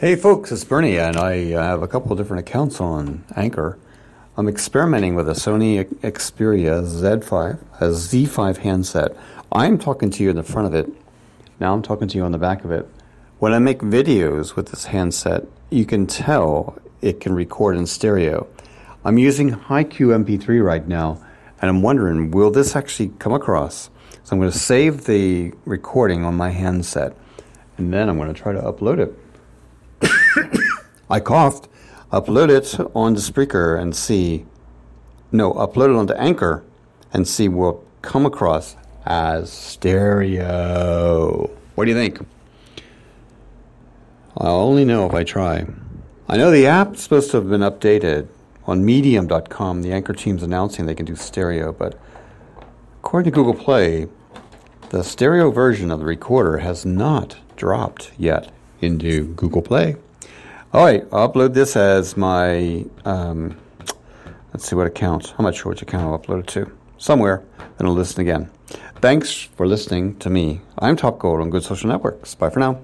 Hey folks, it's Bernie, and I uh, have a couple of different accounts on Anchor. I'm experimenting with a Sony Xperia Z5, a Z5 handset. I'm talking to you in the front of it. Now I'm talking to you on the back of it. When I make videos with this handset, you can tell it can record in stereo. I'm using HiQ MP3 right now, and I'm wondering, will this actually come across? So I'm going to save the recording on my handset, and then I'm going to try to upload it. I coughed, upload it on the Spreaker and see, no, upload it onto Anchor and see will come across as stereo. What do you think? I'll only know if I try. I know the app's supposed to have been updated on medium.com. The Anchor team's announcing they can do stereo, but according to Google Play, the stereo version of the recorder has not dropped yet into Google Play. All right, I'll upload this as my, um, let's see what account. I'm not sure which account I'll upload it to. Somewhere, then I'll listen again. Thanks for listening to me. I'm Top Gold on Good Social Networks. Bye for now.